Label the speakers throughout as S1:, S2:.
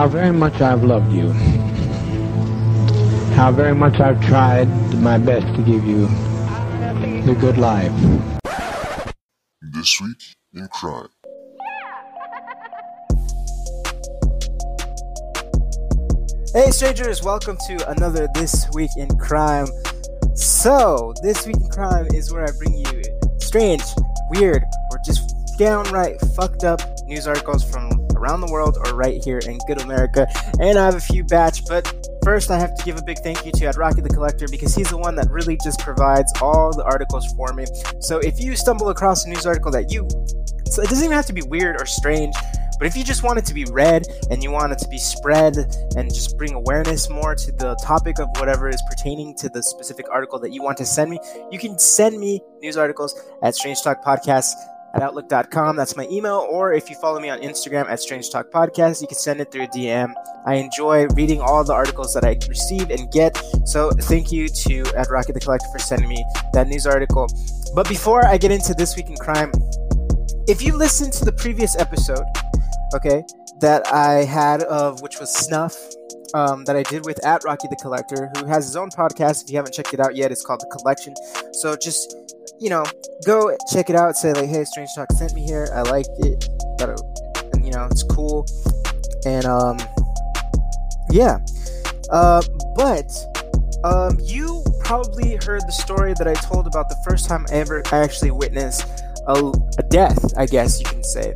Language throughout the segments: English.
S1: how very much I've loved you, how very much I've tried my best to give you the good life.
S2: This Week in Crime.
S3: Hey, strangers, welcome to another This Week in Crime. So, This Week in Crime is where I bring you strange, weird, or just downright fucked up news articles from around the world or right here in good America. And I have a few batch, but first I have to give a big thank you to Ed Rocky the Collector because he's the one that really just provides all the articles for me. So if you stumble across a news article that you, it doesn't even have to be weird or strange but if you just want it to be read and you want it to be spread and just bring awareness more to the topic of whatever is pertaining to the specific article that you want to send me, you can send me news articles at Strange Talk Podcast at outlook.com. That's my email. Or if you follow me on Instagram at Strange Talk Podcast, you can send it through DM. I enjoy reading all the articles that I receive and get. So thank you to at Rocky the Collector for sending me that news article. But before I get into this week in crime, if you listened to the previous episode, okay, that I had of which was Snuff, um, that I did with at Rocky the Collector, who has his own podcast. If you haven't checked it out yet, it's called The Collection. So just you know, go check it out. Say like, hey, Strange Talk sent me here. I liked it. It, you know, it's cool. And um, yeah. Uh, but um, you probably heard the story that I told about the first time I ever I actually witnessed a, a death. I guess you can say.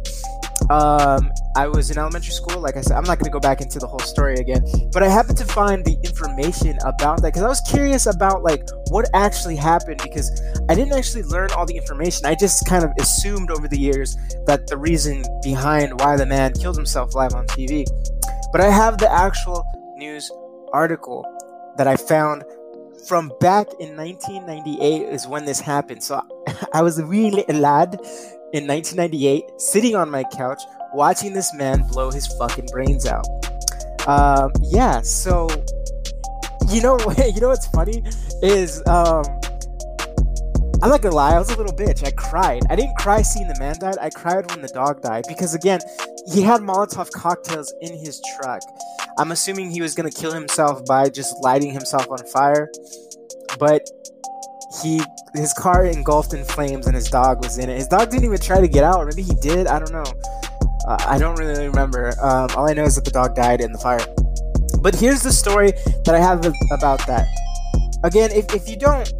S3: Um, I was in elementary school. Like I said, I'm not going to go back into the whole story again, but I happened to find the information about that because I was curious about like what actually happened because I didn't actually learn all the information. I just kind of assumed over the years that the reason behind why the man killed himself live on TV. But I have the actual news article that I found from back in 1998 is when this happened. So I was a really a lad in 1998 sitting on my couch watching this man blow his fucking brains out. Um, yeah, so you know, you know what's funny is um, I'm not gonna lie, I was a little bitch. I cried. I didn't cry seeing the man died. I cried when the dog died because again, he had Molotov cocktails in his truck. I'm assuming he was gonna kill himself by just lighting himself on fire, but he his car engulfed in flames and his dog was in it. His dog didn't even try to get out. Maybe he did. I don't know. Uh, I don't really remember. Um, all I know is that the dog died in the fire. But here's the story that I have about that. Again, if, if you don't,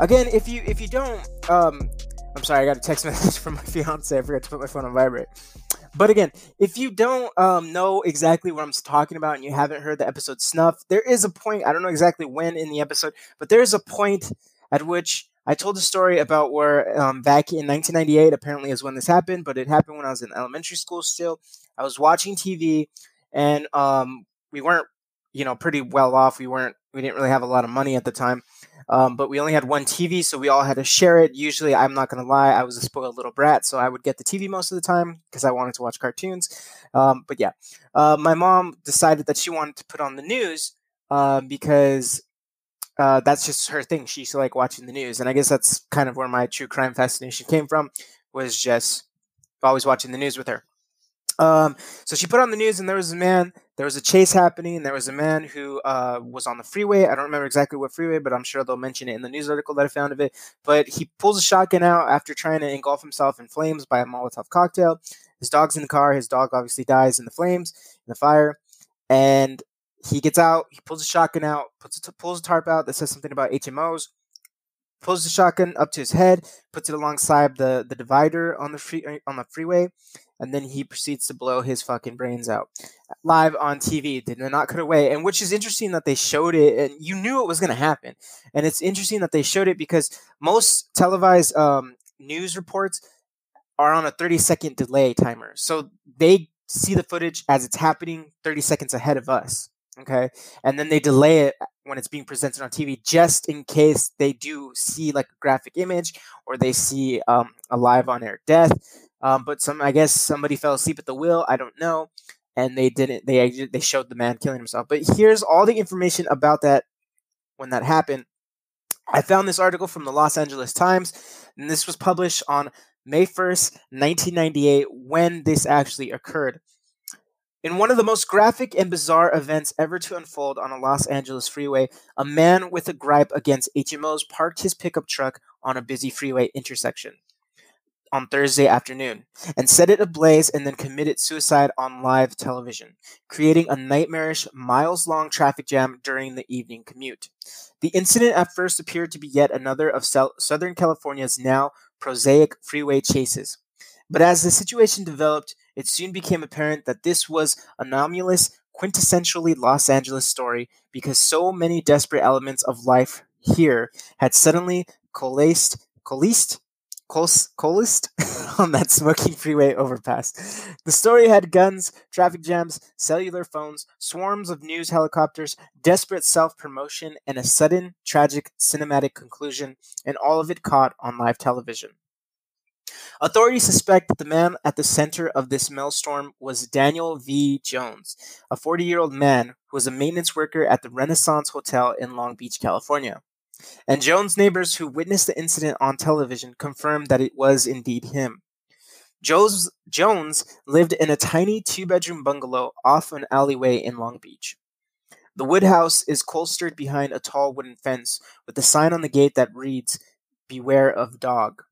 S3: again, if you if you don't, um, I'm sorry, I got a text message from my fiance. I forgot to put my phone on vibrate. But again, if you don't um, know exactly what I'm talking about and you haven't heard the episode Snuff, there is a point. I don't know exactly when in the episode, but there is a point at which I told a story about where um, back in 1998, apparently is when this happened, but it happened when I was in elementary school still. I was watching TV and um, we weren't, you know, pretty well off. We weren't, we didn't really have a lot of money at the time, um, but we only had one TV, so we all had to share it. Usually, I'm not going to lie, I was a spoiled little brat, so I would get the TV most of the time because I wanted to watch cartoons. Um, but yeah, uh, my mom decided that she wanted to put on the news uh, because uh, that's just her thing. She used to like watching the news, and I guess that's kind of where my true crime fascination came from. Was just always watching the news with her. Um, so she put on the news, and there was a man. There was a chase happening, and there was a man who uh, was on the freeway. I don't remember exactly what freeway, but I'm sure they'll mention it in the news article that I found of it. But he pulls a shotgun out after trying to engulf himself in flames by a Molotov cocktail. His dog's in the car. His dog obviously dies in the flames, in the fire, and he gets out, he pulls a shotgun out, puts pulls a tarp out that says something about HMOs, pulls the shotgun up to his head, puts it alongside the, the divider on the free on the freeway, and then he proceeds to blow his fucking brains out live on TV. Did not cut away, and which is interesting that they showed it, and you knew it was going to happen. And it's interesting that they showed it because most televised um, news reports are on a 30 second delay timer, so they see the footage as it's happening 30 seconds ahead of us okay? And then they delay it when it's being presented on tv just in case they do see like a graphic image or they see um, a live on air death. Um, but some i guess somebody fell asleep at the wheel i don't know and they didn't they they showed the man killing himself. But here's all the information about that when that happened. I found this article from the los angeles times and this was published on May 1st, 1998, when this actually occurred. In one of the most graphic and bizarre events ever to unfold on a Los Angeles freeway, a man with a gripe against HMOs parked his pickup truck on a busy freeway intersection on Thursday afternoon and set it ablaze and then committed suicide on live television, creating a nightmarish miles long traffic jam during the evening commute. The incident at first appeared to be yet another of Southern California's now prosaic freeway chases. But as the situation developed, it soon became apparent that this was anomalous, quintessentially Los Angeles story because so many desperate elements of life here had suddenly coalesced, coalesced coalesced on that smoking freeway overpass. The story had guns, traffic jams, cellular phones, swarms of news helicopters, desperate self promotion, and a sudden, tragic cinematic conclusion, and all of it caught on live television. Authorities suspect that the man at the center of this maelstrom was Daniel V. Jones, a 40 year old man who was a maintenance worker at the Renaissance Hotel in Long Beach, California. And Jones' neighbors who witnessed the incident on television confirmed that it was indeed him. Jones, Jones lived in a tiny two bedroom bungalow off an alleyway in Long Beach. The wood house is cloistered behind a tall wooden fence with a sign on the gate that reads, Beware of dog.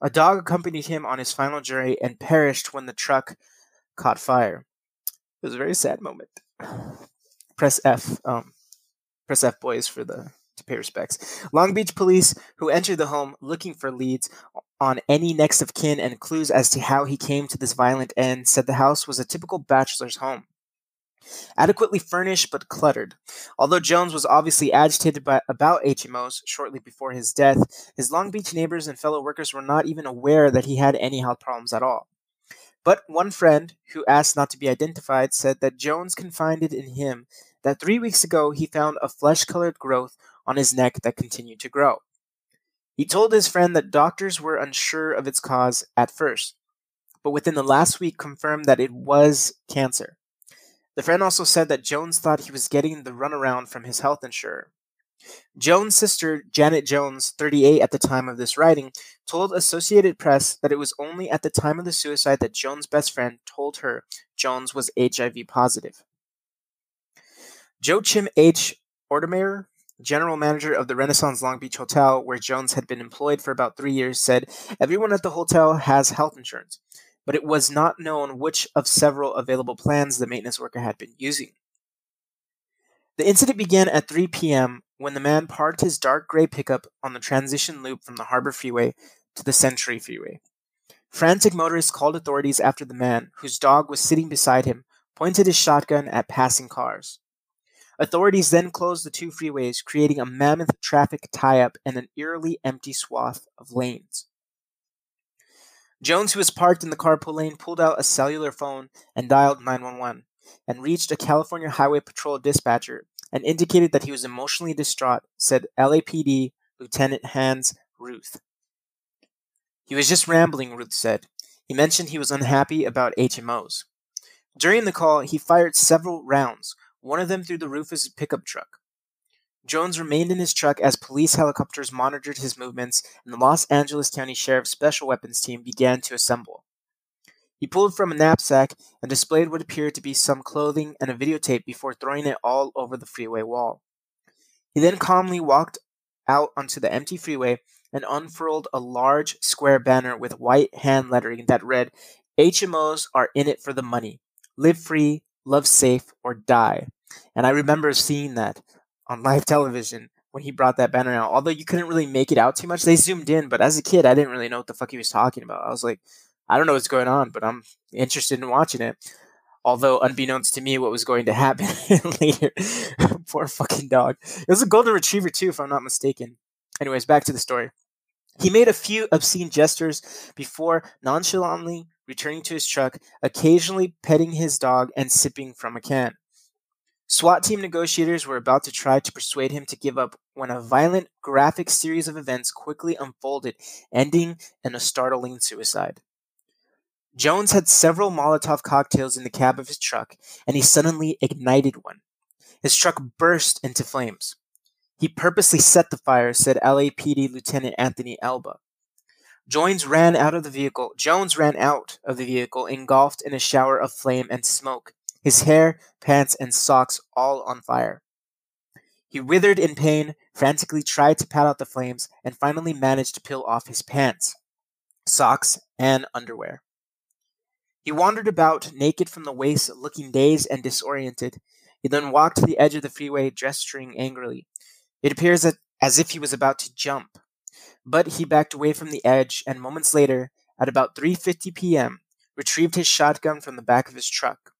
S3: A dog accompanied him on his final journey and perished when the truck caught fire. It was a very sad moment. Press F, um, press F, boys, for the to pay respects. Long Beach police, who entered the home looking for leads on any next of kin and clues as to how he came to this violent end, said the house was a typical bachelor's home. Adequately furnished but cluttered. Although Jones was obviously agitated by, about HMOs shortly before his death, his Long Beach neighbors and fellow workers were not even aware that he had any health problems at all. But one friend, who asked not to be identified, said that Jones confided in him that three weeks ago he found a flesh colored growth on his neck that continued to grow. He told his friend that doctors were unsure of its cause at first, but within the last week confirmed that it was cancer. The friend also said that Jones thought he was getting the runaround from his health insurer. Jones' sister, Janet Jones, 38 at the time of this writing, told Associated Press that it was only at the time of the suicide that Jones' best friend told her Jones was HIV positive. Joachim H. Ordemeyer, general manager of the Renaissance Long Beach Hotel, where Jones had been employed for about three years, said everyone at the hotel has health insurance, but it was not known which of several available plans the maintenance worker had been using. The incident began at 3 p.m. when the man parked his dark gray pickup on the transition loop from the Harbor Freeway to the Century Freeway. Frantic motorists called authorities after the man, whose dog was sitting beside him, pointed his shotgun at passing cars. Authorities then closed the two freeways, creating a mammoth traffic tie up and an eerily empty swath of lanes. Jones, who was parked in the carpool lane, pulled out a cellular phone and dialed 911 and reached a California Highway Patrol dispatcher and indicated that he was emotionally distraught, said LAPD Lieutenant Hans Ruth. He was just rambling, Ruth said. He mentioned he was unhappy about HMOs. During the call, he fired several rounds, one of them through the roof of his pickup truck. Jones remained in his truck as police helicopters monitored his movements and the Los Angeles County Sheriff's Special Weapons Team began to assemble. He pulled from a knapsack and displayed what appeared to be some clothing and a videotape before throwing it all over the freeway wall. He then calmly walked out onto the empty freeway and unfurled a large square banner with white hand lettering that read, HMOs are in it for the money. Live free, love safe, or die. And I remember seeing that on live television when he brought that banner out. Although you couldn't really make it out too much, they zoomed in. But as a kid, I didn't really know what the fuck he was talking about. I was like, I don't know what's going on, but I'm interested in watching it. Although, unbeknownst to me, what was going to happen later. Poor fucking dog. It was a golden retriever, too, if I'm not mistaken. Anyways, back to the story. He made a few obscene gestures before nonchalantly returning to his truck, occasionally petting his dog and sipping from a can. SWAT team negotiators were about to try to persuade him to give up when a violent, graphic series of events quickly unfolded, ending in a startling suicide. Jones had several Molotov cocktails in the cab of his truck, and he suddenly ignited one. His truck burst into flames. He purposely set the fire, said LAPD Lieutenant Anthony Elba. Jones ran out of the vehicle. Jones ran out of the vehicle, engulfed in a shower of flame and smoke, his hair, pants, and socks all on fire. He withered in pain, frantically tried to pat out the flames, and finally managed to peel off his pants, socks, and underwear. He wandered about, naked from the waist, looking dazed and disoriented. He then walked to the edge of the freeway, gesturing angrily. It appears as if he was about to jump. But he backed away from the edge and moments later, at about 3:50 p.m., retrieved his shotgun from the back of his truck.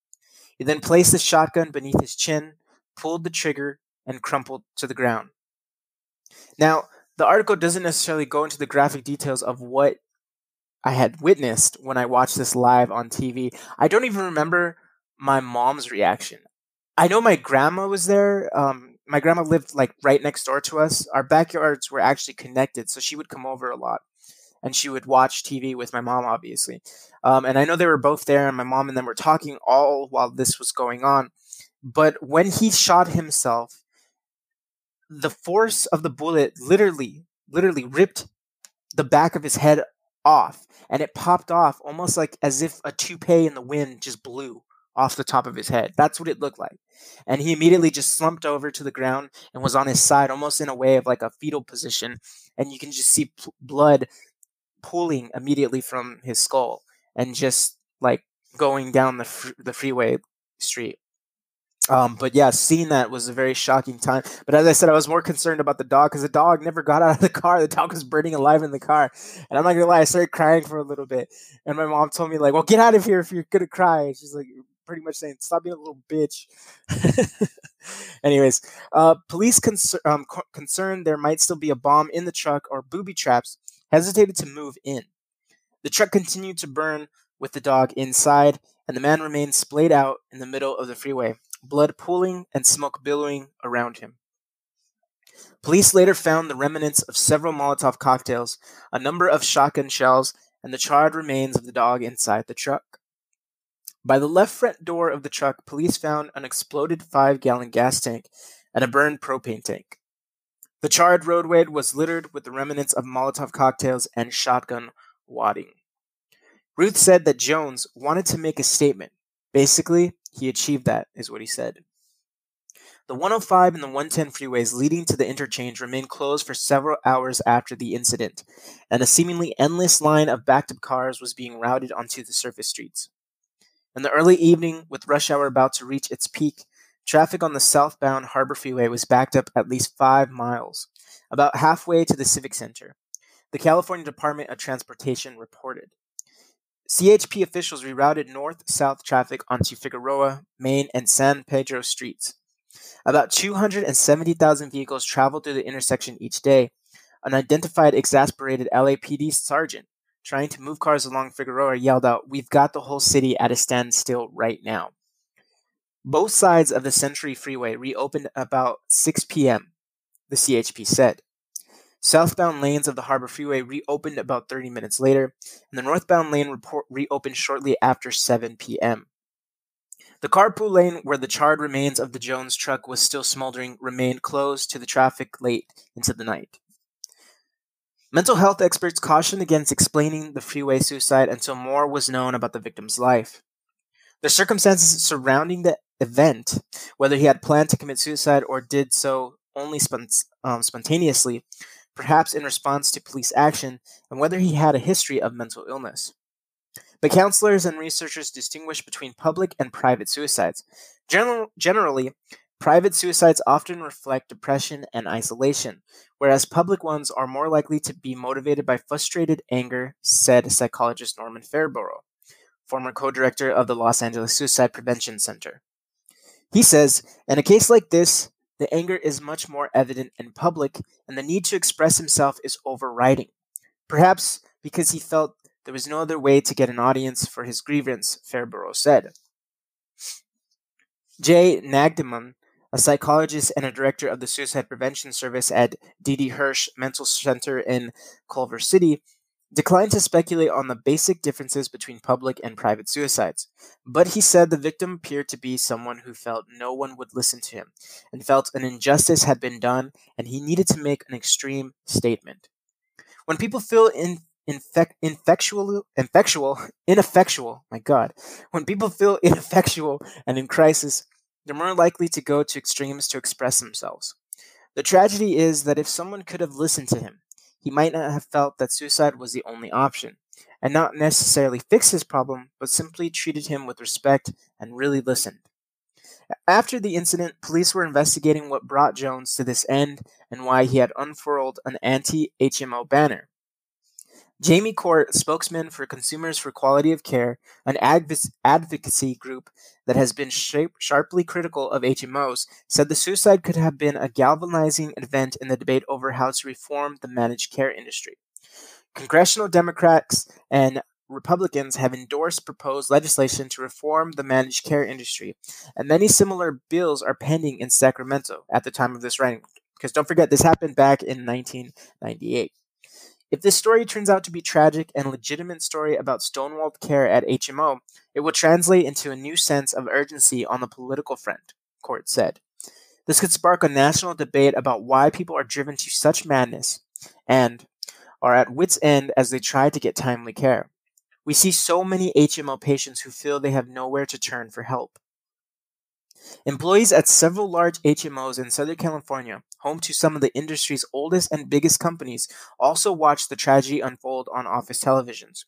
S3: He then placed the shotgun beneath his chin, pulled the trigger, and crumpled to the ground. Now, the article doesn't necessarily go into the graphic details of what I had witnessed when I watched this live on TV. I don't even remember my mom's reaction. I know my grandma was there. Um, my grandma lived like right next door to us. Our backyards were actually connected, so she would come over a lot, and she would watch TV with my mom, obviously. Um, and I know they were both there, and my mom and them were talking all while this was going on. But when he shot himself, the force of the bullet literally, literally ripped the back of his head off, and it popped off almost like as if a toupee in the wind just blew off the top of his head. That's what it looked like. And he immediately just slumped over to the ground and was on his side, almost in a way of like a fetal position. And you can just see blood pooling immediately from his skull and just like going down the, fr- the freeway street. Um, but yeah, seeing that was a very shocking time. But as I said, I was more concerned about the dog because the dog never got out of the car. The dog was burning alive in the car, and I'm not gonna lie, I started crying for a little bit. And my mom told me like, "Well, get out of here if you're gonna cry." She's like, pretty much saying, "Stop being a little bitch." Anyways, uh, police concer- um, co- concerned there might still be a bomb in the truck or booby traps hesitated to move in. The truck continued to burn with the dog inside, and the man remained splayed out in the middle of the freeway blood pooling and smoke billowing around him. Police later found the remnants of several Molotov cocktails, a number of shotgun shells, and the charred remains of the dog inside the truck. By the left front door of the truck, police found an exploded five gallon gas tank and a burned propane tank. The charred roadway was littered with the remnants of Molotov cocktails and shotgun wadding. Ruth said that Jones wanted to make a statement. Basically, he achieved that, is what he said. The 105 and the 110 freeways leading to the interchange remained closed for several hours after the incident, and a seemingly endless line of backed up cars was being routed onto the surface streets. In the early evening, with rush hour about to reach its peak, traffic on the southbound Harbor Freeway was backed up at least five miles, about halfway to the Civic Center. The California Department of Transportation reported. CHP officials rerouted north south traffic onto Figueroa, Main, and San Pedro streets. About 270,000 vehicles traveled through the intersection each day. An identified exasperated LAPD sergeant trying to move cars along Figueroa yelled out, We've got the whole city at a standstill right now. Both sides of the Century Freeway reopened about 6 p.m., the CHP said. Southbound lanes of the Harbor Freeway reopened about 30 minutes later, and the northbound lane report reopened shortly after 7 p.m. The carpool lane where the charred remains of the Jones truck was still smoldering remained closed to the traffic late into the night. Mental health experts cautioned against explaining the freeway suicide until more was known about the victim's life. The circumstances surrounding the event, whether he had planned to commit suicide or did so only spont- um, spontaneously, perhaps in response to police action, and whether he had a history of mental illness. But counselors and researchers distinguish between public and private suicides. General, generally, private suicides often reflect depression and isolation, whereas public ones are more likely to be motivated by frustrated anger, said psychologist Norman Farberow, former co director of the Los Angeles Suicide Prevention Center. He says, in a case like this, the anger is much more evident in public, and the need to express himself is overriding. Perhaps because he felt there was no other way to get an audience for his grievance, Farberow said. Jay Nagdeman, a psychologist and a director of the suicide prevention service at Didi Hirsch Mental Center in Culver City, declined to speculate on the basic differences between public and private suicides, but he said the victim appeared to be someone who felt no one would listen to him and felt an injustice had been done and he needed to make an extreme statement. When people feel in, infect, infectual, infectual, ineffectual. My God, when people feel ineffectual and in crisis, they're more likely to go to extremes to express themselves. The tragedy is that if someone could have listened to him, he might not have felt that suicide was the only option, and not necessarily fix his problem, but simply treated him with respect and really listened. After the incident, police were investigating what brought Jones to this end and why he had unfurled an anti HMO banner. Jamie Court, spokesman for Consumers for Quality of Care, an advocacy group that has been sharply critical of HMOs, said the suicide could have been a galvanizing event in the debate over how to reform the managed care industry. Congressional Democrats and Republicans have endorsed proposed legislation to reform the managed care industry, and many similar bills are pending in Sacramento at the time of this writing. Because don't forget, this happened back in 1998. If this story turns out to be tragic and legitimate story about stonewalled care at HMO, it will translate into a new sense of urgency on the political front, Court said. This could spark a national debate about why people are driven to such madness and are at wits' end as they try to get timely care. We see so many HMO patients who feel they have nowhere to turn for help. Employees at several large HMOs in Southern California, home to some of the industry's oldest and biggest companies, also watched the tragedy unfold on office televisions.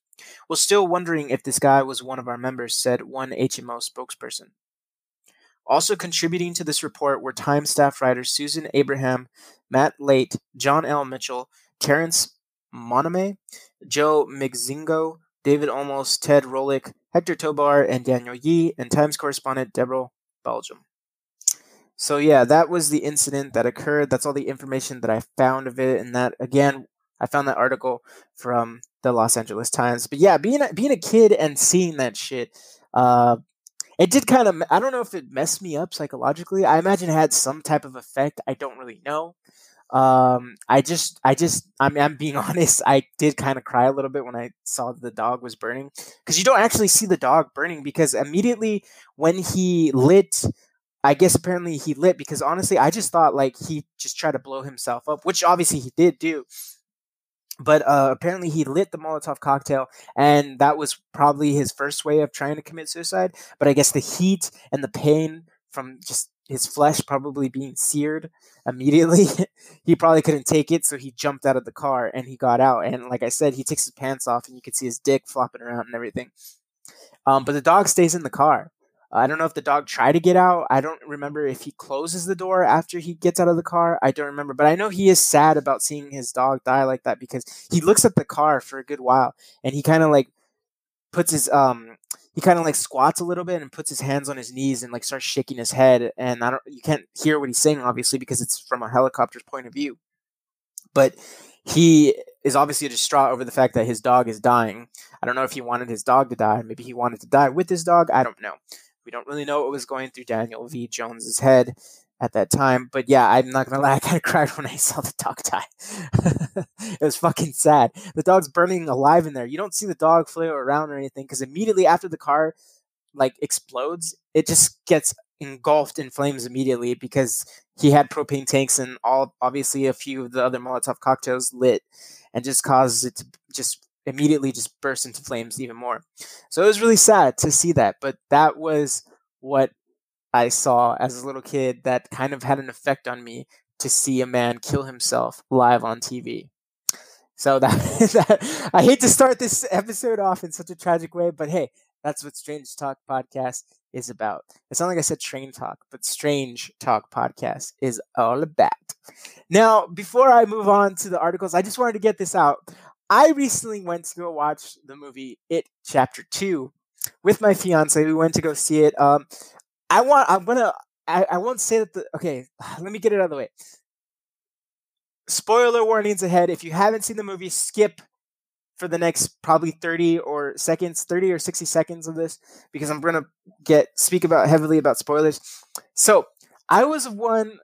S3: We're still wondering if this guy was one of our members, said one HMO spokesperson. Also contributing to this report were Time staff writers Susan Abraham, Matt Lait, John L. Mitchell, Terrence Moname, Joe Mozingo, David Olmos, Ted Rohrlich, Hector Tobar, and Daniel Yee, and Times correspondent Deborah Belgum. So yeah, that was the incident that occurred. That's all the information that I found of it, and that again, I found that article from the Los Angeles Times. But yeah, being a, being a kid and seeing that shit, uh, it did kind of. I don't know if it messed me up psychologically. I imagine it had some type of effect. I don't really know. Um, I just, I just, I mean, I'm being honest. I did kind of cry a little bit when I saw the dog was burning because you don't actually see the dog burning because immediately when he lit, I guess apparently he lit because honestly, I just thought like he just tried to blow himself up, which obviously he did do. But uh, apparently, he lit the Molotov cocktail, and that was probably his first way of trying to commit suicide. But I guess the heat and the pain from just his flesh probably being seared immediately. he probably couldn't take it, so he jumped out of the car and he got out. And like I said, he takes his pants off and you can see his dick flopping around and everything. Um, but the dog stays in the car. I don't know if the dog tried to get out. I don't remember if he closes the door after he gets out of the car. I don't remember, but I know he is sad about seeing his dog die like that because he looks at the car for a good while and he kind of like puts his um he kind of like squats a little bit and puts his hands on his knees and like starts shaking his head and I don't you can't hear what he's saying obviously because it's from a helicopter's point of view. But he is obviously distraught over the fact that his dog is dying. I don't know if he wanted his dog to die. Maybe he wanted to die with his dog. I don't know. We don't really know what was going through Daniel V. Jones's head at that time. But yeah, I'm not gonna lie, I kind of cried when I saw the dog die. it was fucking sad. The dog's burning alive in there. You don't see the dog flail around or anything because immediately after the car like explodes, it just gets engulfed in flames immediately because he had propane tanks and all obviously a few of the other Molotov cocktails lit and just causes it to just immediately just burst into flames even more. So it was really sad to see that, but that was what I saw as a little kid that kind of had an effect on me to see a man kill himself live on TV. So that, that I hate to start this episode off in such a tragic way, but hey, that's what Strange Talk podcast is about. It's not like I said train talk, but Strange Talk podcast is all about. Now, before I move on to the articles, I just wanted to get this out. I recently went to go watch the movie It Chapter Two with my fiance. We went to go see it. Um, I want. I'm gonna. I, I won't say that the. Okay, let me get it out of the way. Spoiler warnings ahead. If you haven't seen the movie, skip for the next probably 30 or seconds 30 or 60 seconds of this because i'm going to get speak about heavily about spoilers so i was one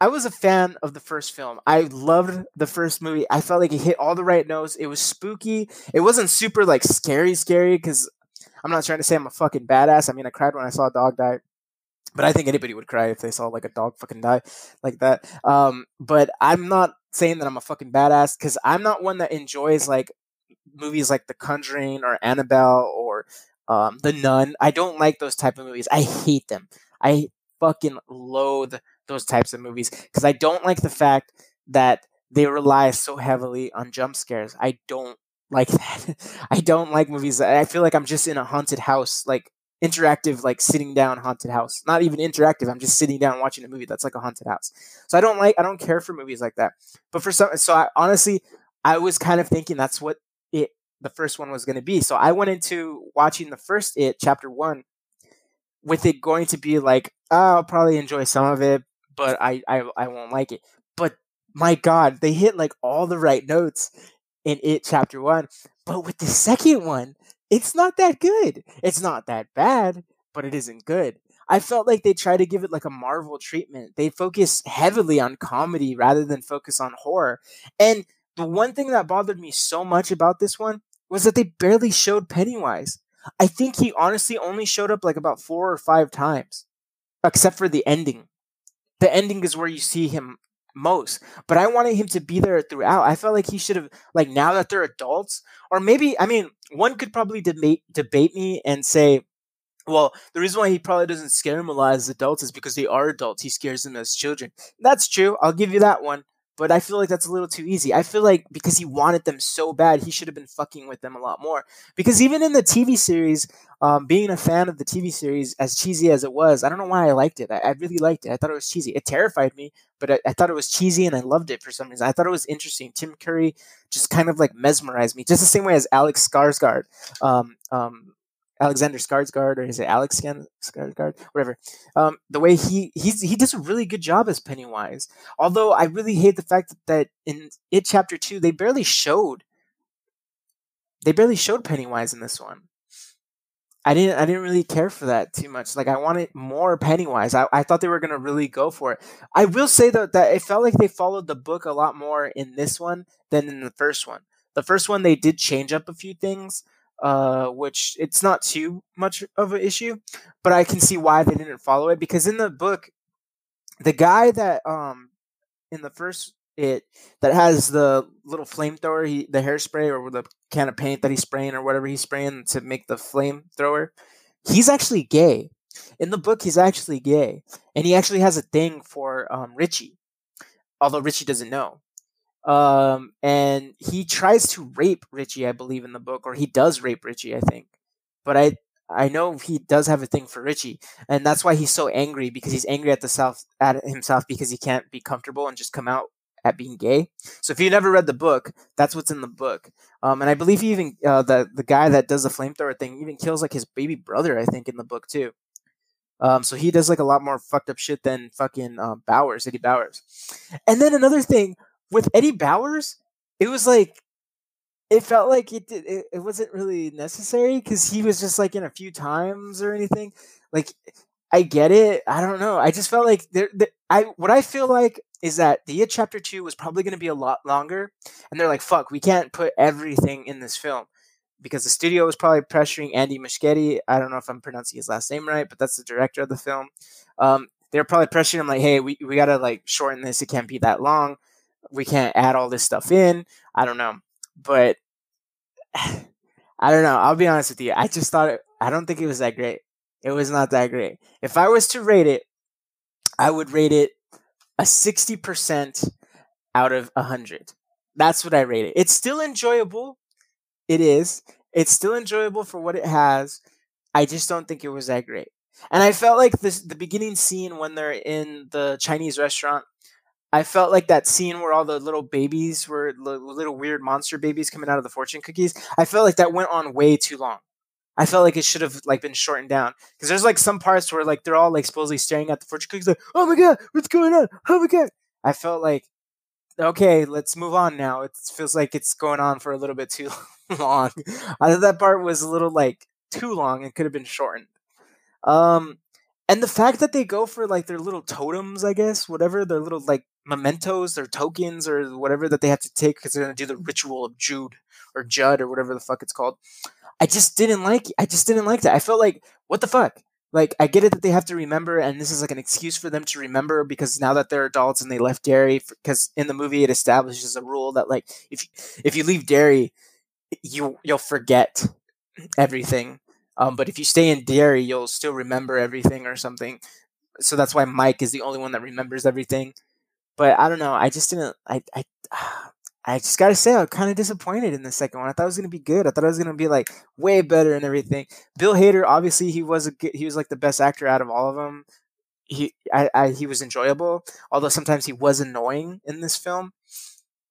S3: i was a fan of the first film i loved the first movie i felt like it hit all the right notes it was spooky it wasn't super like scary scary because I'm not trying to say I'm a fucking badass. I mean, I cried when I saw a dog die, but I think anybody would cry if they saw like a dog fucking die like that. Um, but I'm not saying that I'm a fucking badass because I'm not one that enjoys like movies like The Conjuring or Annabelle or um, The Nun. I don't like those type of movies. I hate them. I fucking loathe those types of movies because I don't like the fact that they rely so heavily on jump scares. I don't like that. I don't like movies I feel like I'm just in a haunted house, like interactive, like sitting down haunted house. Not even interactive. I'm just sitting down watching a movie that's like a haunted house. So I don't like, I don't care for movies like that. But for some, so I honestly, I was kind of thinking that's what it, the first one was going to be. So I went into watching the first It, chapter one, with it going to be like, oh, I'll probably enjoy some of it, but I, I, I won't like it. But my God, they hit like all the right notes in it chapter one. But with the second one, it's not that good. It's not that bad, but it isn't good. I felt like they tried to give it like a Marvel treatment. They focus heavily on comedy rather than focus on horror. And the one thing that bothered me so much about this one was that they barely showed Pennywise. I think he honestly only showed up like about four or five times, except for the ending. The ending is where you see him most. But I wanted him to be there throughout. I felt like he should have like now that they're adults, or maybe I mean, one could probably debate debate me and say, well, the reason why he probably doesn't scare them a lot as adults is because they are adults. He scares them as children. That's true. I'll give you that one but I feel like that's a little too easy. I feel like because he wanted them so bad, he should have been fucking with them a lot more. Because even in the TV series, um, being a fan of the TV series, as cheesy as it was, I don't know why I liked it. I, I really liked it. I thought it was cheesy. It terrified me, but I, I, thought it was cheesy and I loved it for some reason. I thought it was interesting. Tim Curry just kind of like mesmerized me, just the same way as Alex Skarsgård. Um, um, Alexander Skarsgård or is it Alex Skarsgård, whatever. Um, the way he he's he does a really good job as Pennywise. Although I really hate the fact that in it chapter two they barely showed they barely showed Pennywise in this one. I didn't I didn't really care for that too much. Like I wanted more Pennywise. I, I thought they were gonna really go for it. I will say though that it felt like they followed the book a lot more in this one than in the first one. The first one they did change up a few things, uh, which it's not too much of an issue, but I can see why they didn't follow it because in the book, the guy that um in the first it that has the little flamethrower, he the hairspray or the can of paint that he's spraying or whatever he's spraying to make the flamethrower, he's actually gay. In the book, he's actually gay, and he actually has a thing for um, Richie, although Richie doesn't know um, and he tries to rape Richie, I believe, in the book, or he does rape Richie, I think. But I I know he does have a thing for Richie, and that's why he's so angry because he's angry at the self at himself because he can't be comfortable and just come out at being gay. So if you never read the book, that's what's in the book. Um, and I believe he even uh, the the guy that does the flamethrower thing even kills like his baby brother, I think, in the book too. Um, so he does like a lot more fucked up shit than fucking um, Bowers, Eddie Bowers. And then another thing with Eddie Bowers, it was like it felt like it it, it wasn't really necessary because he was just like in a few times or anything. Like I get it. I don't know. I just felt like there. I what I feel like is that the It Chapter Two was probably going to be a lot longer, and they're like, "Fuck, we can't put everything in this film." Because the studio was probably pressuring Andy Muschietti. I don't know if I'm pronouncing his last name right, but that's the director of the film. Um, they're probably pressuring him like, "Hey, we, we gotta like shorten this. It can't be that long." We can't add all this stuff in. I don't know, but I don't know. I'll be honest with you. I just thought it, I don't think it was that great. It was not that great. If I was to rate it, I would rate it a 60% out of 100. That's what I rate it. It's still enjoyable. It is. It's still enjoyable for what it has. I just don't think it was that great. And I felt like this the beginning scene when they're in the Chinese restaurant I felt like that scene where all the little babies were little weird monster babies coming out of the fortune cookies. I felt like that went on way too long. I felt like it should have like been shortened down because there's like some parts where like they're all like supposedly staring at the fortune cookies like, oh my god, what's going on? Oh my god! I felt like okay, let's move on now. It feels like it's going on for a little bit too long. I thought that part was a little like too long and could have been shortened. Um, and the fact that they go for like their little totems, I guess, whatever their little like mementos or tokens or whatever that they have to take because they're gonna do the ritual of Jude or Judd or whatever the fuck it's called. I just didn't like. I just didn't like that. I felt like what the fuck. Like I get it that they have to remember, and this is like an excuse for them to remember because now that they're adults and they left Derry, because in the movie it establishes a rule that like if if you leave Derry, you you'll forget everything. Um, but if you stay in Derry, you'll still remember everything or something. So that's why Mike is the only one that remembers everything. But I don't know. I just didn't. I I I just gotta say, I'm kind of disappointed in the second one. I thought it was gonna be good. I thought it was gonna be like way better and everything. Bill Hader, obviously, he was a good, he was like the best actor out of all of them. He I, I he was enjoyable, although sometimes he was annoying in this film,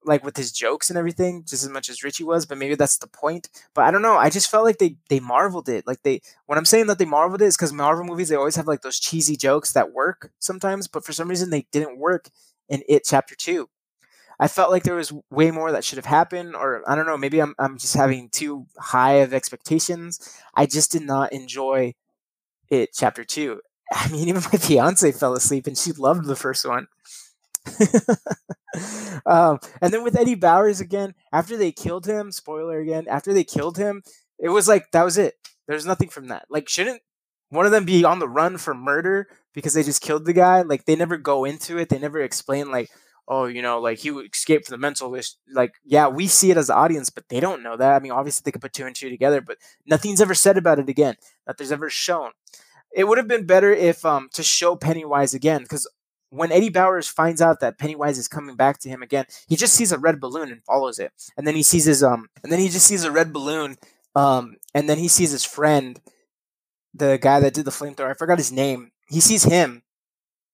S3: like with his jokes and everything, just as much as Richie was. But maybe that's the point. But I don't know. I just felt like they they marveled it. Like they when I'm saying that they marveled it is because Marvel movies they always have like those cheesy jokes that work sometimes, but for some reason they didn't work in It Chapter Two I felt like there was way more that should have happened, or I don't know, maybe I'm I'm just having too high of expectations. I just did not enjoy it. Chapter two. I mean, even my fiance fell asleep, and she loved the first one. um, and then with Eddie Bowers again, after they killed him, spoiler again, after they killed him, it was like that was it. There's nothing from that. Like, shouldn't one of them be on the run for murder because they just killed the guy? Like, they never go into it. They never explain like oh, you know, like he escaped from the mental list. Like, yeah, we see it as the audience, but they don't know that. I mean, obviously they could put two and two together, but nothing's ever said about it again. That there's ever shown. It would have been better if um to show Pennywise again, because when Eddie Bowers finds out that Pennywise is coming back to him again, he just sees a red balloon and follows it, and then he sees his um, and then he just sees a red balloon, um, and then he sees his friend, the guy that did the flamethrower. I forgot his name. He sees him,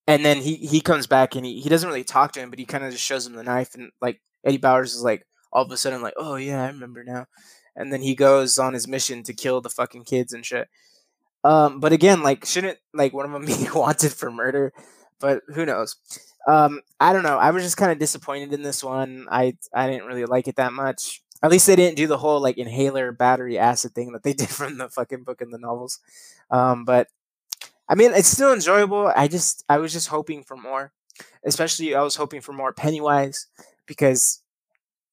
S3: and then he he comes back and he, he doesn't really talk to him, but he kind of just shows him the knife, and like Eddie Bowers is like all of a sudden like, oh yeah, I remember now, and then he goes on his mission to kill the fucking kids and shit. Um, but again, like, shouldn't like one of them be wanted for murder? But who knows? Um, I don't know. I was just kind of disappointed in this one. I I didn't really like it that much. At least they didn't do the whole like inhaler battery acid thing that they did from the fucking book and the novels. Um, but I mean, it's still enjoyable. I just I was just hoping for more. Especially I was hoping for more Pennywise because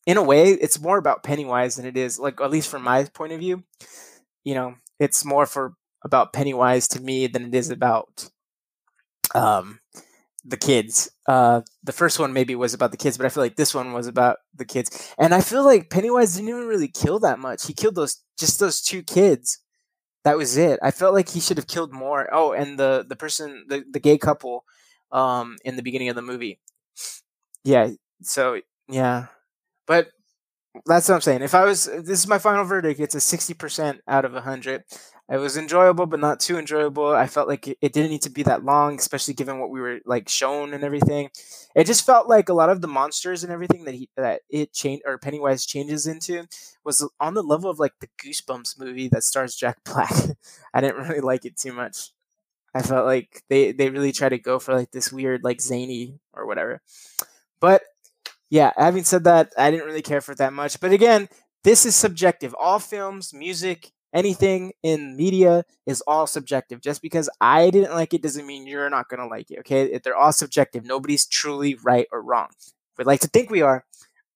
S3: in a way it's more about Pennywise than it is like at least from my point of view. You know, it's more for about Pennywise to me than it is about um the kids. Uh the first one maybe was about the kids, but I feel like this one was about the kids. And I feel like Pennywise didn't even really kill that much. He killed those just those two kids that was it. I felt like he should have killed more. Oh, and the the person, the the gay couple, um, in the beginning of the movie. Yeah. So yeah, but that's what I'm saying. If I was, this is my final verdict. It's a sixty percent out of hundred. It was enjoyable, but not too enjoyable. I felt like it, didn't need to be that long, especially given what we were like shown and everything. It just felt like a lot of the monsters and everything that he that it changed or Pennywise changes into was on the level of like the Goosebumps movie that stars Jack Black. I didn't really like it too much. I felt like they they really try to go for like this weird like zany or whatever. But yeah, having said that, I didn't really care for it that much. But again, this is subjective. All films, music, anything in media is all subjective. Just because I didn't like it doesn't mean you're not going to like it, okay? They're all subjective. Nobody's truly right or wrong. We'd like to think we are,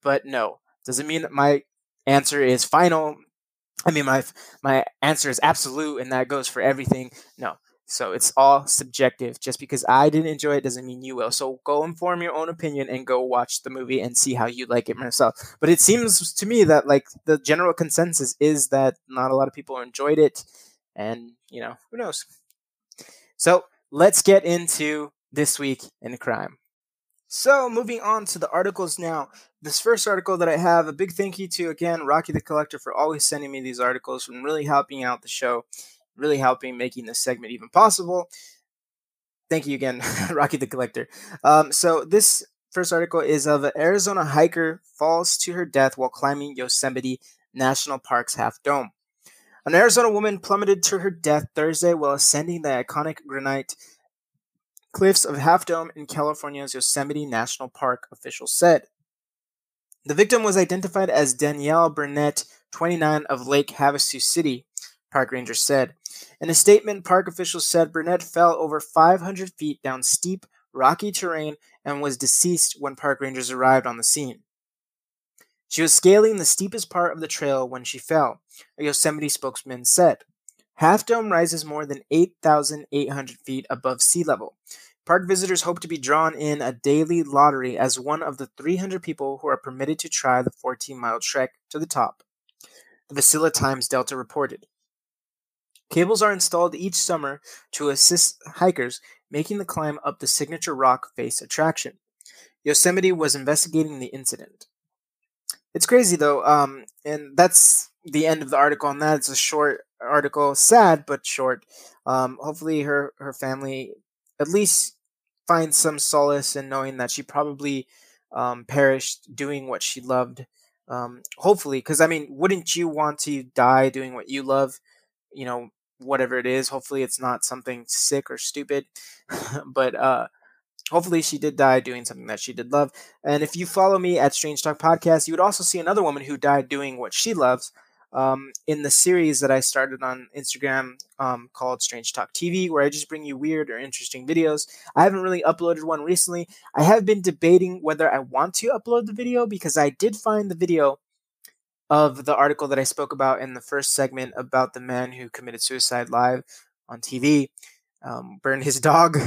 S3: but no. Doesn't mean that my answer is final. I mean, my my answer is absolute, and that goes for everything. No, so it's all subjective. Just because I didn't enjoy it doesn't mean you will. So go inform your own opinion and go watch the movie and see how you like it myself. But it seems to me that like the general consensus is that not a lot of people enjoyed it, and you know who knows. So let's get into this week in crime. So moving on to the articles now. This first article that I have, a big thank you to again Rocky the Collector for always sending me these articles and really helping out the show really helping making this segment even possible. Thank you again, Rocky the Collector. Um, so this first article is of an Arizona hiker falls to her death while climbing Yosemite National Park's Half Dome. An Arizona woman plummeted to her death Thursday while ascending the iconic granite cliffs of Half Dome in California's Yosemite National Park, officials said. The victim was identified as Danielle Burnett, 29, of Lake Havasu City, park rangers said. In a statement, park officials said Burnett fell over 500 feet down steep, rocky terrain and was deceased when park rangers arrived on the scene. She was scaling the steepest part of the trail when she fell, a Yosemite spokesman said. Half Dome rises more than 8,800 feet above sea level. Park visitors hope to be drawn in a daily lottery as one of the 300 people who are permitted to try the 14 mile trek to the top. the Visalia Times Delta reported. Cables are installed each summer to assist hikers making the climb up the signature rock face attraction. Yosemite was investigating the incident. It's crazy though, um, and that's the end of the article on that. It's a short article, sad but short. Um, hopefully, her her family at least finds some solace in knowing that she probably um, perished doing what she loved. Um, hopefully, because I mean, wouldn't you want to die doing what you love? You know, whatever it is. Hopefully, it's not something sick or stupid, but uh, hopefully she did die doing something that she did love. And if you follow me at Strange Talk Podcast, you would also see another woman who died doing what she loves um, in the series that I started on Instagram um, called Strange Talk TV, where I just bring you weird or interesting videos. I haven't really uploaded one recently. I have been debating whether I want to upload the video because I did find the video of the article that I spoke about in the first segment about the man who committed suicide live on TV, um, burned his dog,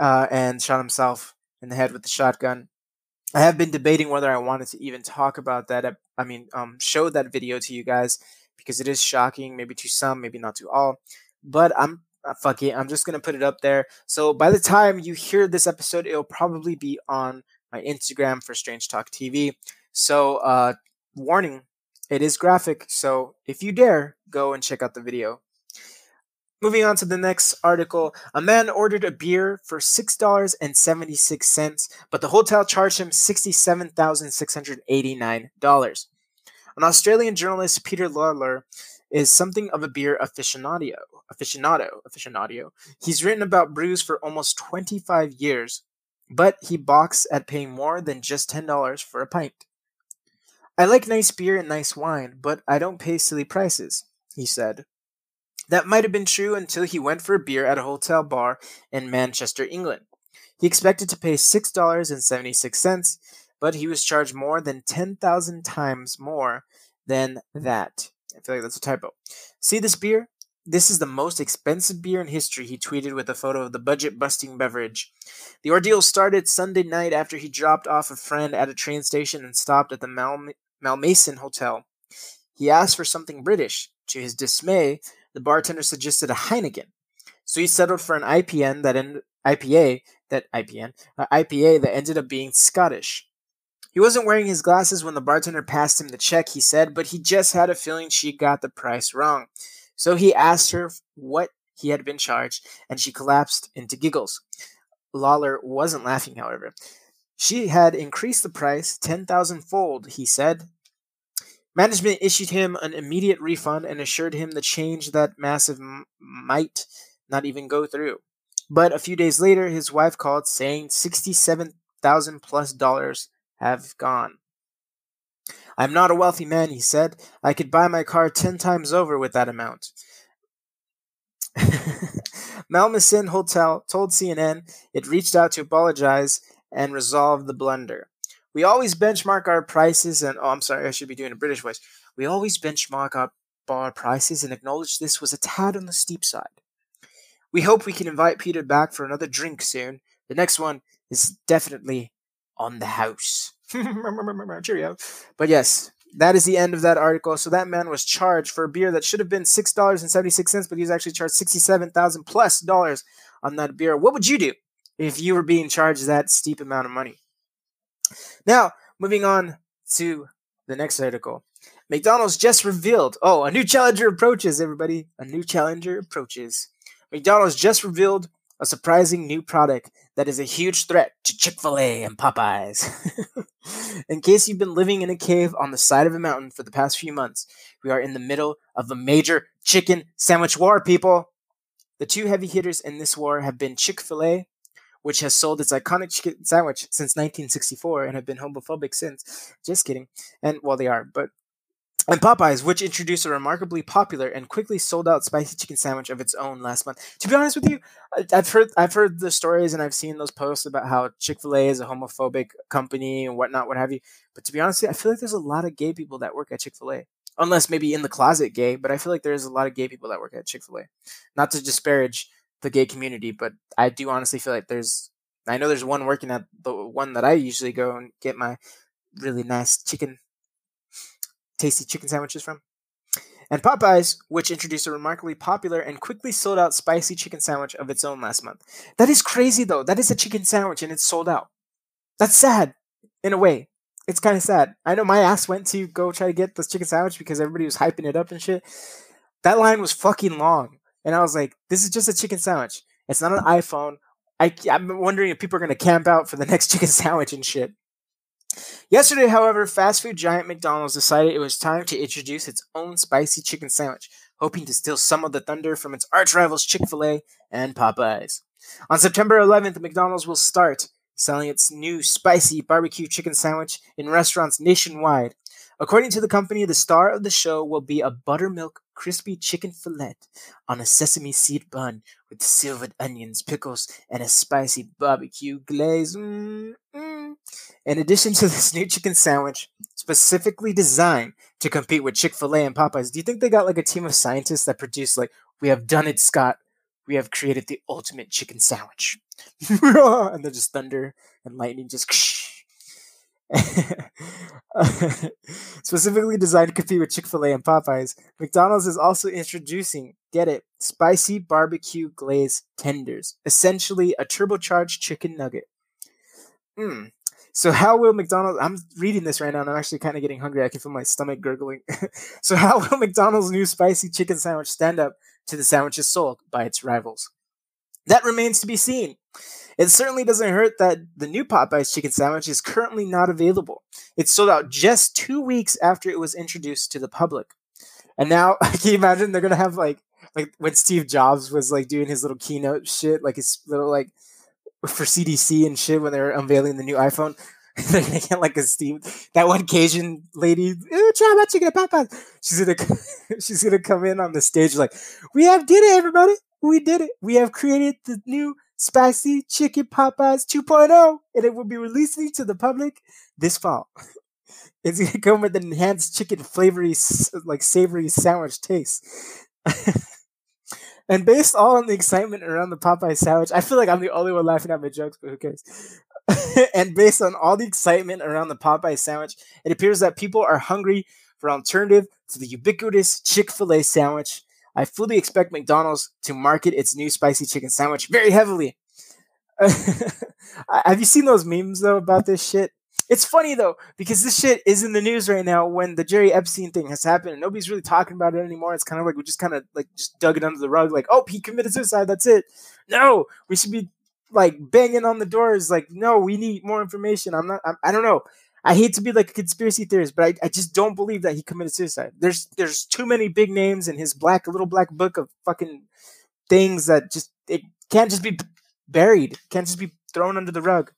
S3: uh, and shot himself in the head with the shotgun. I have been debating whether I wanted to even talk about that. I mean, um, show that video to you guys because it is shocking, maybe to some, maybe not to all. But I'm uh, fuck it, I'm just gonna put it up there. So by the time you hear this episode, it'll probably be on my Instagram for Strange Talk TV. So, uh, warning, it is graphic. So if you dare, go and check out the video. Moving on to the next article, a man ordered a beer for $6.76, but the hotel charged him $67,689. An Australian journalist, Peter Lawler, is something of a beer aficionado. Aficionado, aficionado. He's written about brews for almost 25 years, but he balks at paying more than just $10 for a pint. I like nice beer and nice wine, but I don't pay silly prices, he said. That might have been true until he went for a beer at a hotel bar in Manchester, England. He expected to pay $6.76, but he was charged more than 10,000 times more than that. I feel like that's a typo. See this beer? This is the most expensive beer in history, he tweeted with a photo of the budget busting beverage. The ordeal started Sunday night after he dropped off a friend at a train station and stopped at the Mal- Malmaison Hotel. He asked for something British. To his dismay, the bartender suggested a Heineken. So he settled for an IPN that en- IPA that IPN uh, IPA that ended up being Scottish. He wasn't wearing his glasses when the bartender passed him the check, he said, but he just had a feeling she got the price wrong. So he asked her what he had been charged, and she collapsed into giggles. Lawler wasn't laughing, however. She had increased the price 10,000 fold, he said, Management issued him an immediate refund and assured him the change that massive m- might not even go through. But a few days later, his wife called saying 67,000 plus dollars have gone. I'm not a wealthy man, he said. I could buy my car 10 times over with that amount. Malmaison Hotel told CNN it reached out to apologize and resolve the blunder. We always benchmark our prices, and oh, I'm sorry, I should be doing a British voice. We always benchmark our bar prices and acknowledge this was a tad on the steep side. We hope we can invite Peter back for another drink soon. The next one is definitely on the house. Cheerio. But yes, that is the end of that article. So that man was charged for a beer that should have been six dollars and seventy six cents, but he was actually charged sixty seven thousand plus dollars on that beer. What would you do if you were being charged that steep amount of money? Now, moving on to the next article. McDonald's just revealed. Oh, a new challenger approaches, everybody. A new challenger approaches. McDonald's just revealed a surprising new product that is a huge threat to Chick fil A and Popeyes. in case you've been living in a cave on the side of a mountain for the past few months, we are in the middle of a major chicken sandwich war, people. The two heavy hitters in this war have been Chick fil A which has sold its iconic chicken sandwich since 1964 and have been homophobic since. Just kidding. And well, they are, but and Popeyes, which introduced a remarkably popular and quickly sold out spicy chicken sandwich of its own last month. To be honest with you, I've heard I've heard the stories and I've seen those posts about how Chick Fil A is a homophobic company and whatnot, what have you. But to be honest, I feel like there's a lot of gay people that work at Chick Fil A. Unless maybe in the closet gay, but I feel like there's a lot of gay people that work at Chick Fil A. Not to disparage the gay community, but I do honestly feel like there's I know there's one working at the one that I usually go and get my really nice chicken tasty chicken sandwiches from. and Popeyes, which introduced a remarkably popular and quickly sold out spicy chicken sandwich of its own last month. That is crazy though. That is a chicken sandwich and it's sold out. That's sad in a way. It's kind of sad. I know my ass went to go try to get this chicken sandwich because everybody was hyping it up and shit. That line was fucking long. And I was like, this is just a chicken sandwich. It's not an iPhone. I, I'm wondering if people are going to camp out for the next chicken sandwich and shit. Yesterday, however, fast food giant McDonald's decided it was time to introduce its own spicy chicken sandwich, hoping to steal some of the thunder from its arch rivals Chick fil A and Popeyes. On September 11th, McDonald's will start selling its new spicy barbecue chicken sandwich in restaurants nationwide. According to the company, the star of the show will be a buttermilk crispy chicken fillet on a sesame seed bun with silvered onions, pickles, and a spicy barbecue glaze. Mm, mm. In addition to this new chicken sandwich, specifically designed to compete with Chick fil A and Popeyes, do you think they got like a team of scientists that produce, like, we have done it, Scott? We have created the ultimate chicken sandwich. and then just thunder and lightning just. Specifically designed to compete with Chick fil A and Popeyes, McDonald's is also introducing, get it, spicy barbecue glaze tenders, essentially a turbocharged chicken nugget. Hmm. So how will McDonald's? I'm reading this right now, and I'm actually kind of getting hungry. I can feel my stomach gurgling. so how will McDonald's new spicy chicken sandwich stand up to the sandwiches sold by its rivals? That remains to be seen. It certainly doesn't hurt that the new Popeyes chicken sandwich is currently not available. It sold out just two weeks after it was introduced to the public. And now, I can you imagine they're gonna have like like when Steve Jobs was like doing his little keynote shit, like his little like for CDC and shit when they were unveiling the new iPhone. they're gonna get like a Steve that one Cajun lady, try my chicken Popeyes. She's gonna she's gonna come in on the stage like, we have did it, everybody. We did it. We have created the new Spicy Chicken Popeyes 2.0, and it will be releasing to the public this fall. it's gonna come with an enhanced chicken flavory, like savory sandwich taste. and based all on the excitement around the Popeye sandwich, I feel like I'm the only one laughing at my jokes, but who cares? and based on all the excitement around the Popeye sandwich, it appears that people are hungry for an alternative to the ubiquitous Chick Fil A sandwich I fully expect McDonald's to market its new spicy chicken sandwich very heavily. Have you seen those memes though about this shit? It's funny though because this shit is in the news right now when the Jerry Epstein thing has happened and nobody's really talking about it anymore. It's kind of like we just kind of like just dug it under the rug, like oh he committed suicide, that's it. No, we should be like banging on the doors, like no, we need more information. I'm not. I'm, I don't know. I hate to be like a conspiracy theorist, but I, I just don't believe that he committed suicide. There's there's too many big names in his black little black book of fucking things that just it can't just be buried, can't just be thrown under the rug.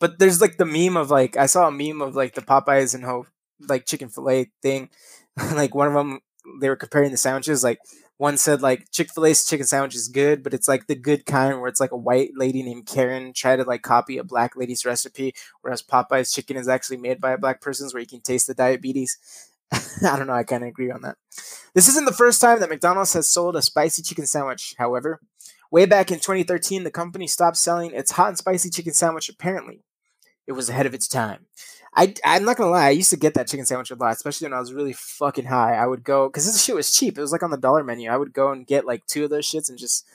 S3: But there's like the meme of like I saw a meme of like the Popeyes and Hope like chicken fillet thing. like one of them they were comparing the sandwiches like one said like Chick-fil-A's chicken sandwich is good, but it's like the good kind where it's like a white lady named Karen try to like copy a black lady's recipe, whereas Popeye's chicken is actually made by a black person's where you can taste the diabetes. I don't know, I kind of agree on that. This isn't the first time that McDonald's has sold a spicy chicken sandwich, however. Way back in 2013, the company stopped selling its hot and spicy chicken sandwich apparently. It was ahead of its time. I I'm not gonna lie. I used to get that chicken sandwich a lot, especially when I was really fucking high. I would go because this shit was cheap. It was like on the dollar menu. I would go and get like two of those shits and just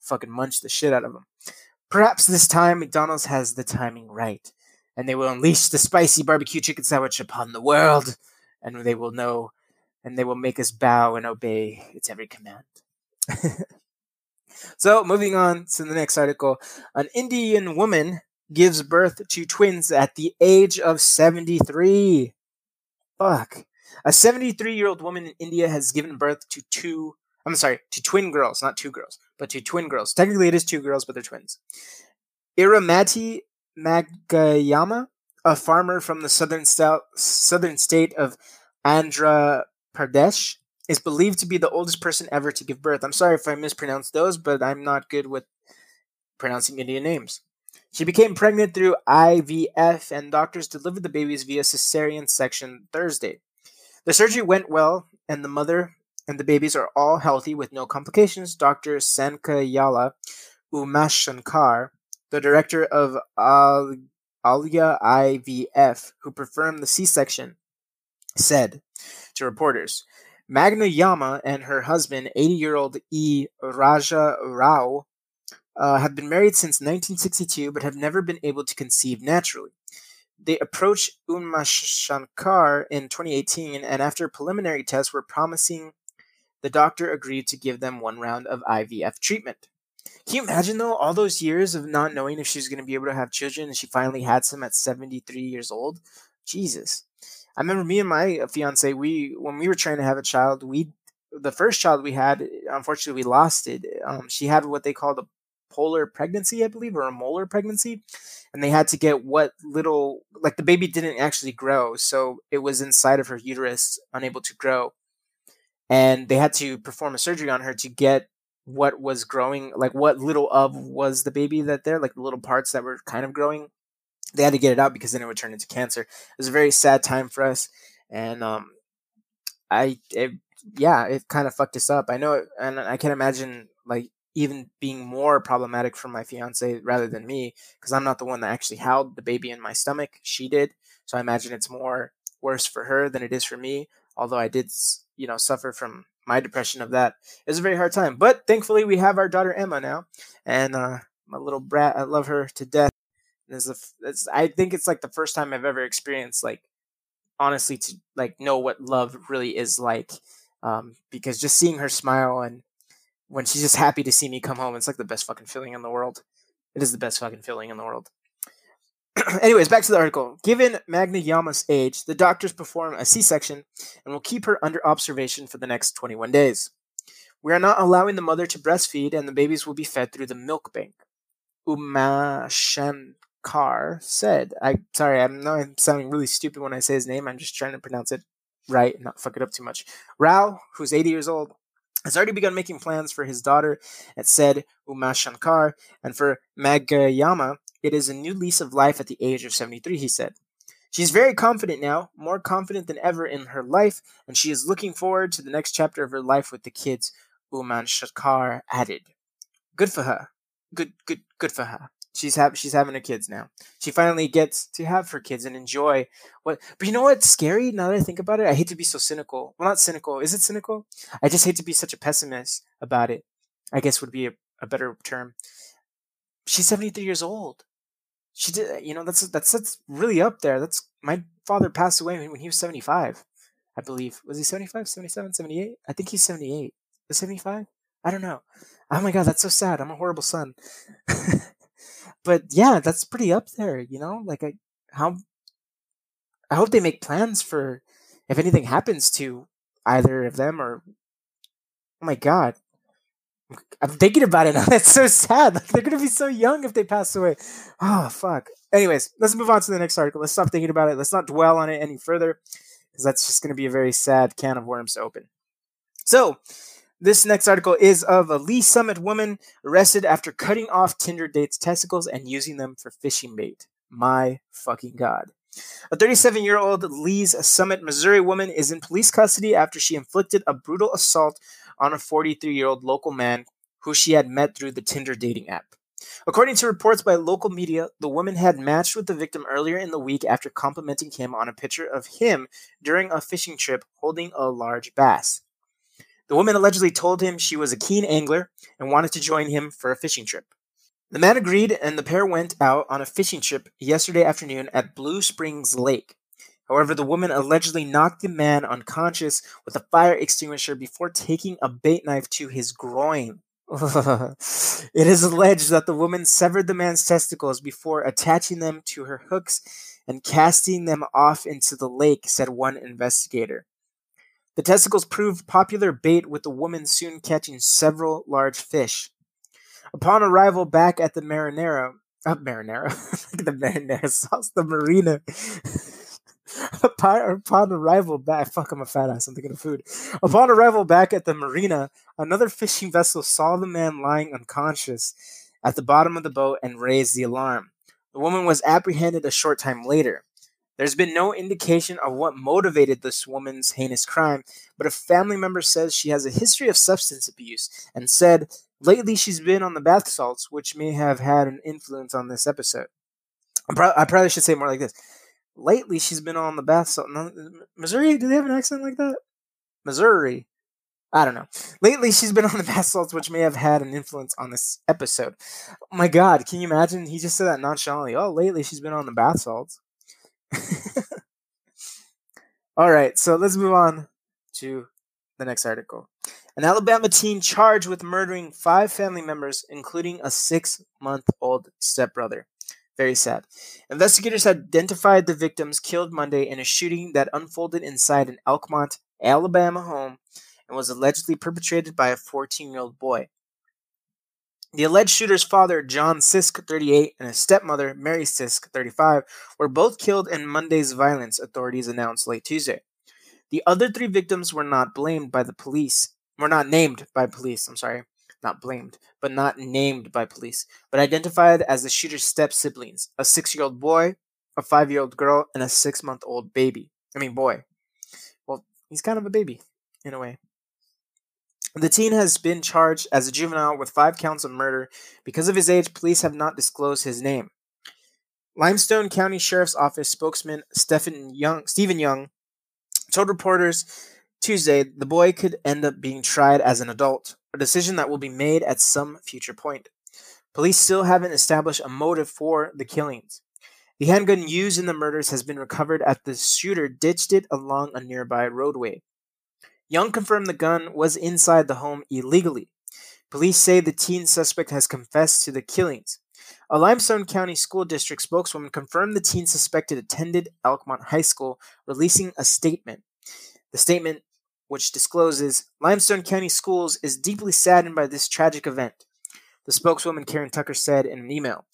S3: fucking munch the shit out of them. Perhaps this time McDonald's has the timing right, and they will unleash the spicy barbecue chicken sandwich upon the world, and they will know, and they will make us bow and obey its every command. so, moving on to the next article, an Indian woman gives birth to twins at the age of 73. Fuck. A 73 year old woman in India has given birth to two, I'm sorry, to twin girls, not two girls, but to twin girls. Technically, it is two girls, but they're twins. Iramati Magayama, a farmer from the southern, st- southern state of Andhra Pradesh, is believed to be the oldest person ever to give birth. I'm sorry if I mispronounced those, but I'm not good with pronouncing Indian names. She became pregnant through IVF, and doctors delivered the babies via cesarean section Thursday. The surgery went well, and the mother and the babies are all healthy with no complications. Dr. Sankayala Umashankar, the director of Al- Alia IVF, who performed the C section, said to reporters Magna Yama and her husband, 80 year old E. Raja Rao, uh, have been married since 1962 but have never been able to conceive naturally. They approached Uma Shankar in 2018, and after preliminary tests were promising, the doctor agreed to give them one round of IVF treatment. Can you imagine though all those years of not knowing if she was going to be able to have children, and she finally had some at 73 years old? Jesus. I remember me and my fiance, we when we were trying to have a child, we the first child we had, unfortunately, we lost it. Um, she had what they called a polar pregnancy, I believe, or a molar pregnancy, and they had to get what little like the baby didn't actually grow, so it was inside of her uterus, unable to grow, and they had to perform a surgery on her to get what was growing, like what little of was the baby that there, like the little parts that were kind of growing they had to get it out because then it would turn into cancer. It was a very sad time for us, and um, I it, yeah, it kind of fucked us up. I know, it, and I can't imagine like even being more problematic for my fiance rather than me because I'm not the one that actually held the baby in my stomach. She did, so I imagine it's more worse for her than it is for me. Although I did, you know, suffer from my depression of that. It was a very hard time, but thankfully we have our daughter Emma now, and uh, my little brat. I love her to death this is it's, I think it's like the first time I've ever experienced like honestly to like know what love really is like. Um, because just seeing her smile and when she's just happy to see me come home, it's like the best fucking feeling in the world. It is the best fucking feeling in the world. Anyways, back to the article. Given Magna Yama's age, the doctors perform a C section and will keep her under observation for the next 21 days. We are not allowing the mother to breastfeed, and the babies will be fed through the milk bank. Umashan Carr said, I sorry, I'm not I'm sounding really stupid when I say his name. I'm just trying to pronounce it right and not fuck it up too much. Rao, who's 80 years old, has already begun making plans for his daughter at said Uma Shankar, and for Magayama, it is a new lease of life at the age of 73, he said. She's very confident now, more confident than ever in her life, and she is looking forward to the next chapter of her life with the kids, Uman Shankar added. Good for her. Good, good, good for her she's have she's having her kids now. She finally gets to have her kids and enjoy what. But you know what's scary? Now that I think about it, I hate to be so cynical. Well, not cynical. Is it cynical? I just hate to be such a pessimist about it. I guess would be a, a better term. She's seventy three years old. She did. You know that's that's that's really up there. That's my father passed away when he was seventy five. I believe was he 75, 77, 78? I think he's seventy eight. Was seventy five? I don't know. Oh my god, that's so sad. I'm a horrible son. but yeah, that's pretty up there, you know? Like I how I hope they make plans for if anything happens to either of them or oh my god. I'm thinking about it now. That's so sad. Like they're gonna be so young if they pass away. Oh fuck. Anyways, let's move on to the next article. Let's stop thinking about it. Let's not dwell on it any further, because that's just gonna be a very sad can of worms to open. So, this next article is of a Lee Summit woman arrested after cutting off Tinder date's testicles and using them for fishing bait. My fucking god. A 37 year old Lee's Summit, Missouri woman is in police custody after she inflicted a brutal assault on a 43 year old local man who she had met through the Tinder dating app. According to reports by local media, the woman had matched with the victim earlier in the week after complimenting him on a picture of him during a fishing trip holding a large bass. The woman allegedly told him she was a keen angler and wanted to join him for a fishing trip. The man agreed, and the pair went out on a fishing trip yesterday afternoon at Blue Springs Lake. However, the woman allegedly knocked the man unconscious with a fire extinguisher before taking a bait knife to his groin. it is alleged that the woman severed the man's testicles before attaching them to her hooks and casting them off into the lake, said one investigator. The testicles proved popular bait, with the woman soon catching several large fish. Upon arrival back at the marinara, uh, marinara, the marinara sauce, the marina. upon, upon arrival back, fuck, I'm a fat ass. I'm thinking of food. Upon arrival back at the marina, another fishing vessel saw the man lying unconscious at the bottom of the boat and raised the alarm. The woman was apprehended a short time later. There's been no indication of what motivated this woman's heinous crime, but a family member says she has a history of substance abuse and said lately she's been on the bath salts, which may have had an influence on this episode. I probably should say more like this. Lately, she's been on the bath salt. Missouri, do they have an accent like that? Missouri. I don't know. Lately, she's been on the bath salts, which may have had an influence on this episode. Oh my God, can you imagine? He just said that nonchalantly. Oh, lately she's been on the bath salts. All right, so let's move on to the next article. An Alabama teen charged with murdering five family members, including a six month old stepbrother. Very sad. Investigators identified the victims killed Monday in a shooting that unfolded inside an Elkmont, Alabama home and was allegedly perpetrated by a 14 year old boy. The alleged shooter's father, John Sisk, 38, and his stepmother, Mary Sisk, 35, were both killed in Monday's violence, authorities announced late Tuesday. The other three victims were not blamed by the police, were not named by police, I'm sorry, not blamed, but not named by police, but identified as the shooter's step siblings a six year old boy, a five year old girl, and a six month old baby. I mean, boy. Well, he's kind of a baby, in a way. The teen has been charged as a juvenile with five counts of murder. Because of his age, police have not disclosed his name. Limestone County Sheriff's Office spokesman Stephen Young, Stephen Young told reporters Tuesday the boy could end up being tried as an adult, a decision that will be made at some future point. Police still haven't established a motive for the killings. The handgun used in the murders has been recovered after the shooter ditched it along a nearby roadway. Young confirmed the gun was inside the home illegally. Police say the teen suspect has confessed to the killings. A Limestone County School District spokeswoman confirmed the teen suspected attended Elkmont High School, releasing a statement. The statement, which discloses Limestone County Schools is deeply saddened by this tragic event. The spokeswoman Karen Tucker said in an email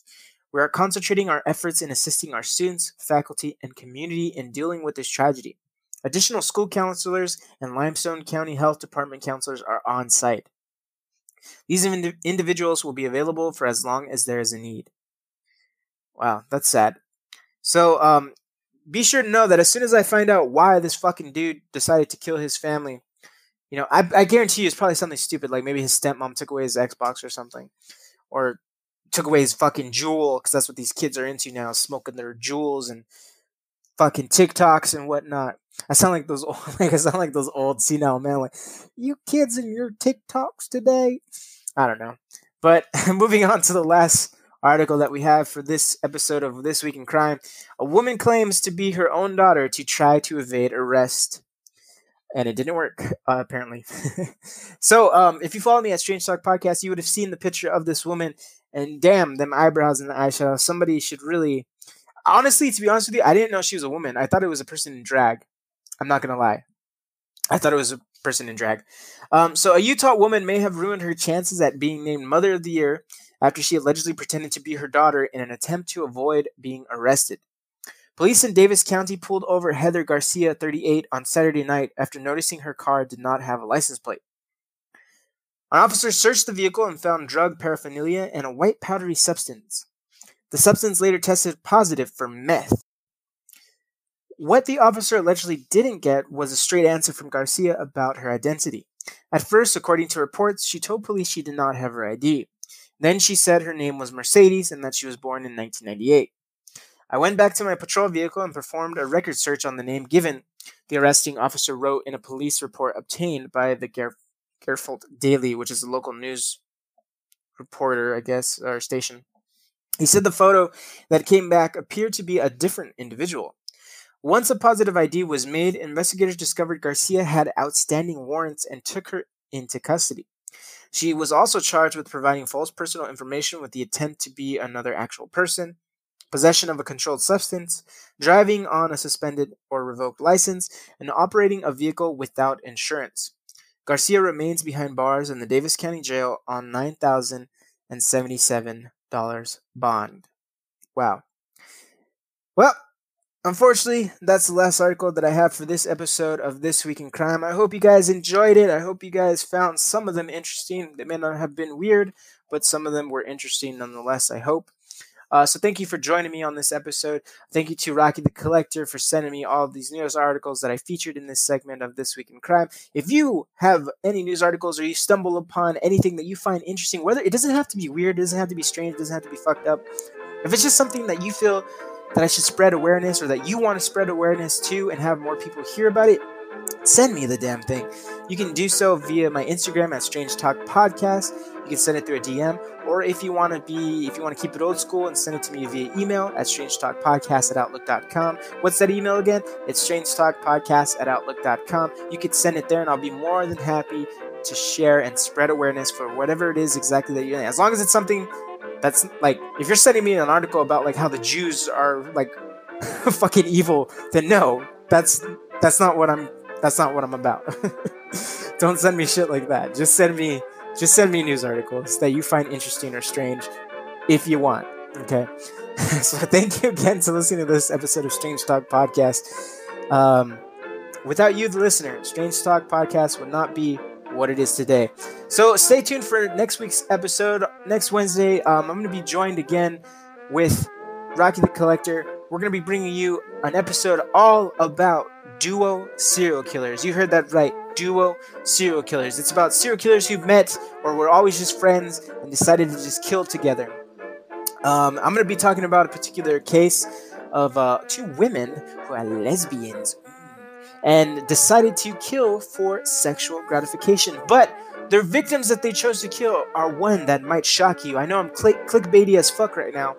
S3: We are concentrating our efforts in assisting our students, faculty, and community in dealing with this tragedy. Additional school counselors and Limestone County Health Department counselors are on site. These ind- individuals will be available for as long as there is a need. Wow, that's sad. So, um, be sure to know that as soon as I find out why this fucking dude decided to kill his family, you know, I, I guarantee you it's probably something stupid, like maybe his stepmom took away his Xbox or something, or took away his fucking Juul because that's what these kids are into now, smoking their Juuls and fucking TikToks and whatnot. I sound like those old, like I sound like those old senile men. Like you kids and your TikToks today. I don't know, but moving on to the last article that we have for this episode of This Week in Crime. A woman claims to be her own daughter to try to evade arrest. And it didn't work, uh, apparently. so, um, if you follow me at Strange Talk Podcast, you would have seen the picture of this woman. And damn, them eyebrows and the eyeshadow. Somebody should really honestly, to be honest with you, I didn't know she was a woman. I thought it was a person in drag. I'm not gonna lie. I thought it was a person in drag. Um, so a Utah woman may have ruined her chances at being named Mother of the Year after she allegedly pretended to be her daughter in an attempt to avoid being arrested. Police in Davis County pulled over Heather Garcia, 38, on Saturday night after noticing her car did not have a license plate. An officer searched the vehicle and found drug paraphernalia and a white powdery substance. The substance later tested positive for meth. What the officer allegedly didn't get was a straight answer from Garcia about her identity. At first, according to reports, she told police she did not have her ID. Then she said her name was Mercedes and that she was born in 1998. I went back to my patrol vehicle and performed a record search on the name given, the arresting officer wrote in a police report obtained by the Ger- Daily, which is a local news reporter, I guess, or station. He said the photo that came back appeared to be a different individual. Once a positive ID was made, investigators discovered Garcia had outstanding warrants and took her into custody. She was also charged with providing false personal information with the intent to be another actual person, possession of a controlled substance, driving on a suspended or revoked license, and operating a vehicle without insurance. Garcia remains behind bars in the Davis County Jail on 9077 dollars bond. Wow. Well, unfortunately, that's the last article that I have for this episode of This Week in Crime. I hope you guys enjoyed it. I hope you guys found some of them interesting. They may not have been weird, but some of them were interesting nonetheless, I hope. Uh, so thank you for joining me on this episode. Thank you to Rocky the Collector for sending me all of these news articles that I featured in this segment of This Week in Crime. If you have any news articles or you stumble upon anything that you find interesting, whether it doesn't have to be weird, it doesn't have to be strange, it doesn't have to be fucked up. If it's just something that you feel that I should spread awareness or that you want to spread awareness to and have more people hear about it, send me the damn thing. You can do so via my Instagram at Strange Talk Podcast. You can send it through a DM, or if you want to be, if you want to keep it old school and send it to me via email at Strange Talk Podcast at Outlook.com. What's that email again? It's Strange Talk Podcast at Outlook.com. You could send it there, and I'll be more than happy to share and spread awareness for whatever it is exactly that you're. As long as it's something that's like, if you're sending me an article about like how the Jews are like fucking evil, then no, that's that's not what I'm that's not what I'm about. Don't send me shit like that. Just send me just send me news articles that you find interesting or strange if you want. Okay. so thank you again to listening to this episode of Strange Talk Podcast. Um, without you, the listener, Strange Talk Podcast would not be what it is today. So stay tuned for next week's episode. Next Wednesday, um, I'm going to be joined again with Rocky the Collector. We're going to be bringing you an episode all about duo serial killers. You heard that right. Duo serial killers. It's about serial killers who met or were always just friends and decided to just kill together. Um, I'm going to be talking about a particular case of uh, two women who are lesbians and decided to kill for sexual gratification. But their victims that they chose to kill are one that might shock you. I know I'm click- clickbaity as fuck right now,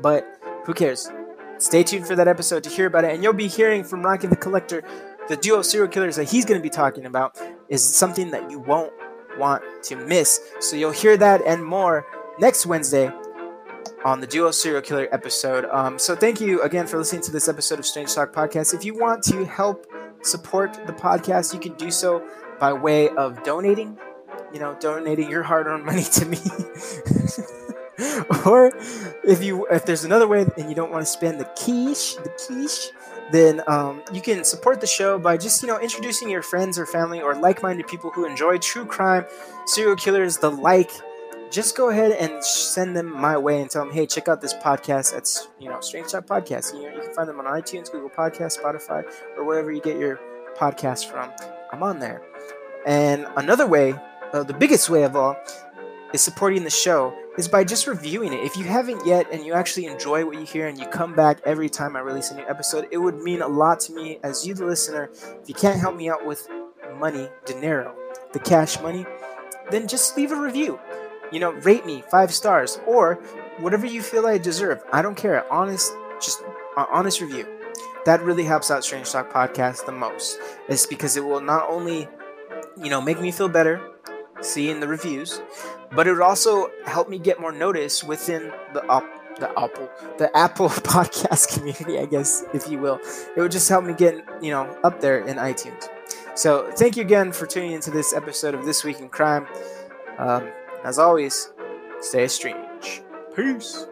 S3: but who cares? Stay tuned for that episode to hear about it, and you'll be hearing from Rocky the Collector. The duo of serial killers that he's going to be talking about is something that you won't want to miss. So you'll hear that and more next Wednesday on the duo serial killer episode. Um, so thank you again for listening to this episode of Strange Talk Podcast. If you want to help support the podcast, you can do so by way of donating. You know, donating your hard-earned money to me. or if you if there's another way and you don't want to spend the quiche, the quiche, then um, you can support the show by just you know introducing your friends or family or like-minded people who enjoy true crime, serial killers, the like. Just go ahead and send them my way and tell them, hey, check out this podcast. It's you know Strange Talk Podcast. You know you can find them on iTunes, Google Podcast, Spotify, or wherever you get your podcast from. I'm on there. And another way, uh, the biggest way of all, is supporting the show is by just reviewing it. If you haven't yet and you actually enjoy what you hear and you come back every time I release a new episode, it would mean a lot to me as you, the listener. If you can't help me out with money, dinero, the cash money, then just leave a review. You know, rate me five stars or whatever you feel I deserve. I don't care. Honest, just uh, honest review. That really helps out Strange Talk Podcast the most. It's because it will not only, you know, make me feel better seeing the reviews, but it would also help me get more notice within the up the Apple the Apple podcast community, I guess, if you will. It would just help me get you know up there in iTunes. So thank you again for tuning into this episode of This Week in Crime. Um, as always, stay strange. Peace.